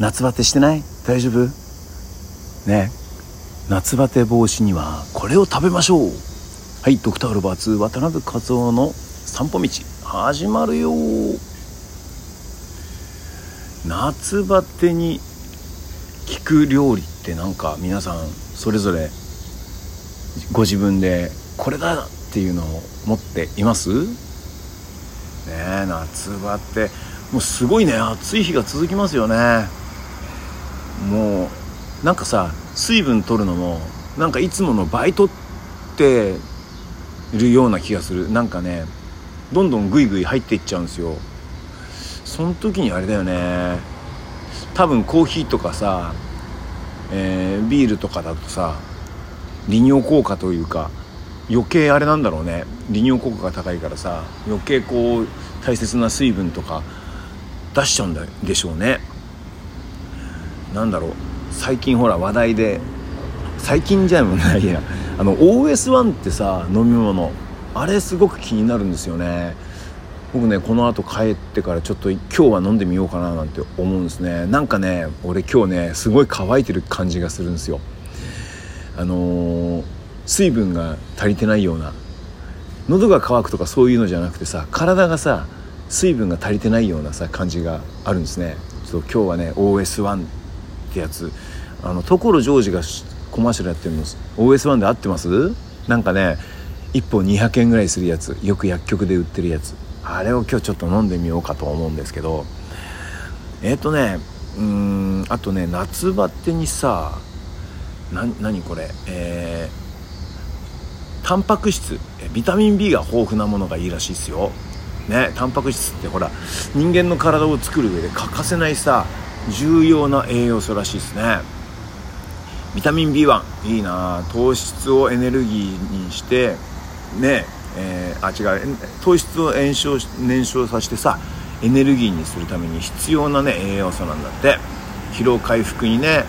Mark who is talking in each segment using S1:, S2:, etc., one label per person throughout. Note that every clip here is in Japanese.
S1: 夏バテしてない？大丈夫？ね。夏バテ防止にはこれを食べましょう。はいドクターロバーツ渡辺和夫の散歩道始まるよ。夏バテに効く料理ってなんか皆さんそれぞれご自分でこれだっていうのを持っています？ねえ夏バテ。もうすごいね暑い日が続きますよね。もうなんかさ水分取るのもなんかいつもの倍取ってるような気がする。なんかねどんどんグイグイ入っていっちゃうんですよ。その時にあれだよね。多分コーヒーとかさ、えー、ビールとかだとさ利尿効果というか余計あれなんだろうね。利尿効果が高いからさ余計こう大切な水分とか出しちゃうんでしょうね。なんだろう。最近ほら話題で最近じゃもないや あの OS1 ってさ飲み物。あれすごく気になるんですよね。僕ねこの後帰ってからちょっと今日は飲んでみようかななんて思うんですね。なんかね俺今日ねすごい乾いてる感じがするんですよ。あのー、水分が足りてないような。喉が渇くとかそういうのじゃなくてさ体がさ水分が足りてないようなさ感じがあるんですね。そう今日はね OS1 ってやつ。あの所ジョージがコマーシャルやってるの OS1 で合ってます？なんかね1本200円ぐらいするやつ。よく薬局で売ってるやつ。あれを今日ちょっと飲んでみようかと思うんですけど。えっ、ー、とねうんあとね夏バテにさな何これ？えー、タンパク質。ビタミン B が豊富なものがいいらしいですよ。ねタンパク質ってほら人間の体を作る上で欠かせないさ重要な栄養素らしいですね。ビタミン B1 いいな。糖質をエネルギーにしてねえー、あ違う。糖質を燃焼燃焼させてさエネルギーにするために必要なね栄養素なんだって。疲労回復にね、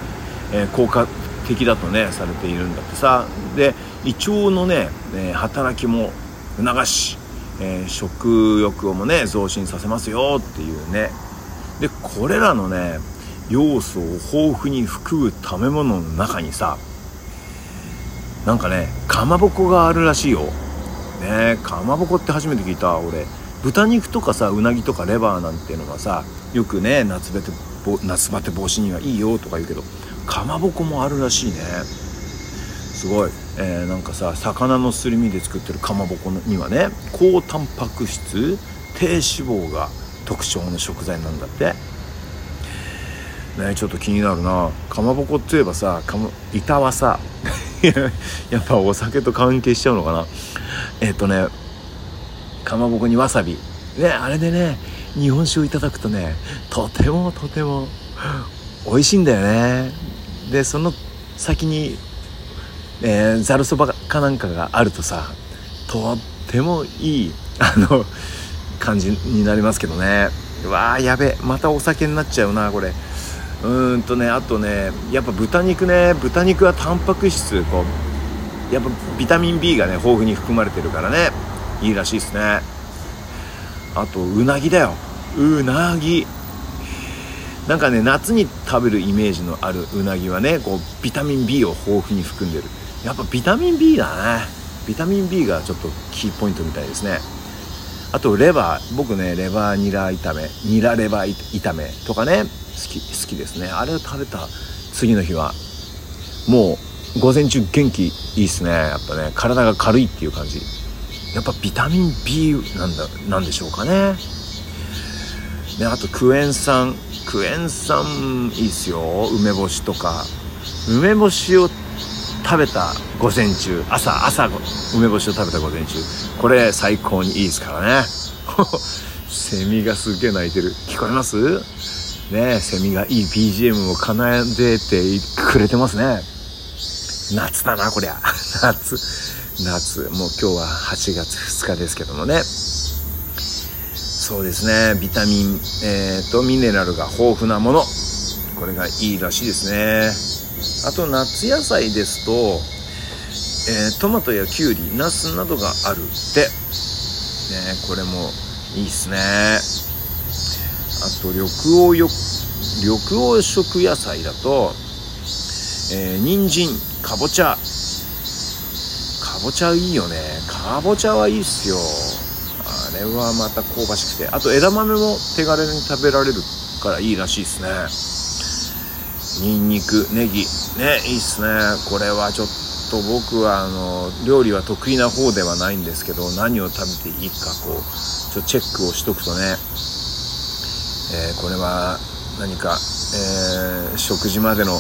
S1: えー、効果的だとねされているんだってさ。で胃腸のね、えー、働きも促しえー、食欲をもね増進させますよっていうね。でこれらのね要素を豊富に含む食べ物の中にさなんかねかまぼこがあるらしいよ。ねかまぼこって初めて聞いた俺。豚肉とかさうなぎとかレバーなんていうのはさよくね夏バテ夏バテ防止にはいいよとか言うけどかまぼこもあるらしいね。すごい、えー、なんかさ魚のすり身で作ってるかまぼこにはね高タンパク質低脂肪が特徴の食材なんだって。ねちょっと気になるな。かまぼこっていえばさかま板はさ やっぱお酒と関係しちゃうのかな。えっ、とねかまぼこにわさび。ねあれでね日本酒をいただくとねとてもとても美味しいんだよね。でその先にえざるそばかなんかがあるとさとってもいいあの感じになりますけどね。うわーやべまたお酒になっちゃうなこれ。うんとねあとねやっぱ豚肉ね豚肉はタンパク質こうやっぱビタミン B がね豊富に含まれてるからねいいらしいですね。あとうなぎだよ。うなぎ。なんかね夏に食べるイメージのあるうなぎはねこうビタミン B を豊富に含んでる。やっぱビタミン B だね。ビタミン B がちょっとキーポイントみたいですね。あとレバー。僕ねレバーニラ炒めニラレバー炒めとかねき好きですね。あれを食べた次の日はもう午前中元気いいっすね。やっぱね体が軽いっていう感じ。やっぱビタミン B なんだなんでしょうかね。であとクエン酸。クエン酸いいっすよ。梅干しとか。梅干しを食べた午前中。朝朝梅干しを食べた午前中。これ最高にいいですからね。セミがすげえ鳴いてる。聞こえます？ねセミがいい BGM を奏でてくれてますね。夏だなこりゃ。夏。夏。もう今日は8月2日ですけどもね。そうですね。ビタミン、えーとミネラルが豊富なもの。これがいいらしいですね。あと夏野菜ですと、えー、トマトやきゅうりナスなどがあるって。ねこれもいいっすね。あと緑黄よ緑黄色野菜だと、えー、人参かぼちゃ。かぼちゃいいよね。かぼちゃはいいっすよ。あれはまた香ばしくて。あと枝豆も手軽に食べられるからいいらしいですね。にんにくネギ。ねいいっすね。これはちょっと僕はあの料理は得意な方ではないんですけど何を食べていいかこうちょチェックをしとくとね、えー、これは何か、えー、食事までの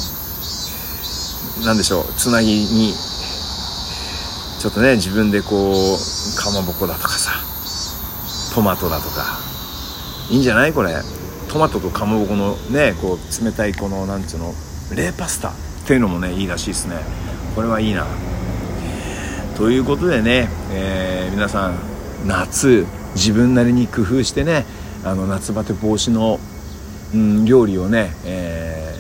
S1: 何でしょうつなぎにちょっとね自分でこうかまぼこだとかさトマトだとか。いいんじゃない？これ。トマトとかまぼこのねこう冷たいこのなんつうの冷パスタ。っていうのもねいいらしいですね。これはいいな。ということでね、えー、皆さん夏自分なりに工夫してねあの夏バテ防止の、うん、料理をね、え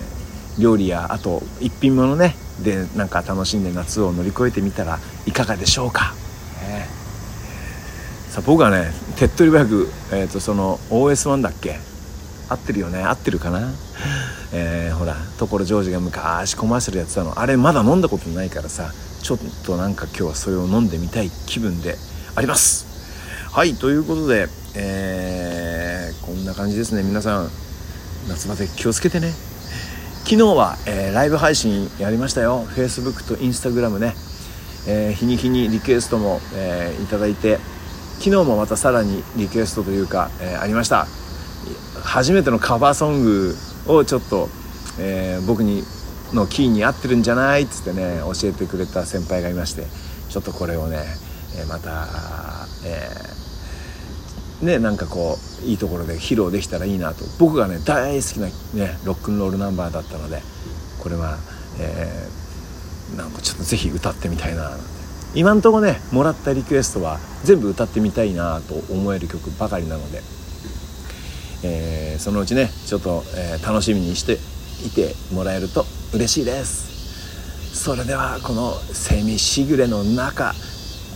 S1: ー、料理やあと一品物ねでなんか楽しんで夏を乗り越えてみたらいかがでしょうか、えー、さあ僕はね手っ取り早く、えーと、その OS1 だっけ？合ってるよね？合ってるかな？えー、ほら所ジョージが昔コマーシャルやってたの。あれまだ飲んだことないからさちょっとなんか今日はそれを飲んでみたい気分であります。はいということで、えー、感じですね。皆さん夏バテ気をつけてね。昨日は、えー、ライブ配信やりましたよ。Facebook と Instagram ね、えー、日に日にリクエストも、えー、いただいて昨日もまたさらにリクエストというか、えー、ありました。初めてのカバーソングをちょっと、えー、僕にのキーに合ってるんじゃないっつってね教えてくれた先輩がいましてちょっとこれをね、え、また、えー、ねなんかこういいところで披露できたらいいなと。僕がね大好きな、ね、ロックンロールナンバーだったのでこれは、えー、なんかちょっとぜひ歌ってみたいな今んとこねもらったリクエストは全部歌ってみたいなと思える曲ばかりなので。えー、そのうちねちょっと、えー、楽しみにしていてもらえると嬉しいです。それではこのセミしぐれの中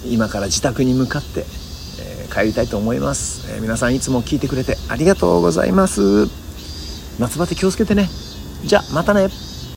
S1: 今から自宅に向かって、帰りたいと思います、え皆さんいつも聞いてくれてありがとうございます。夏バテ気をつけてね。じゃあまたね。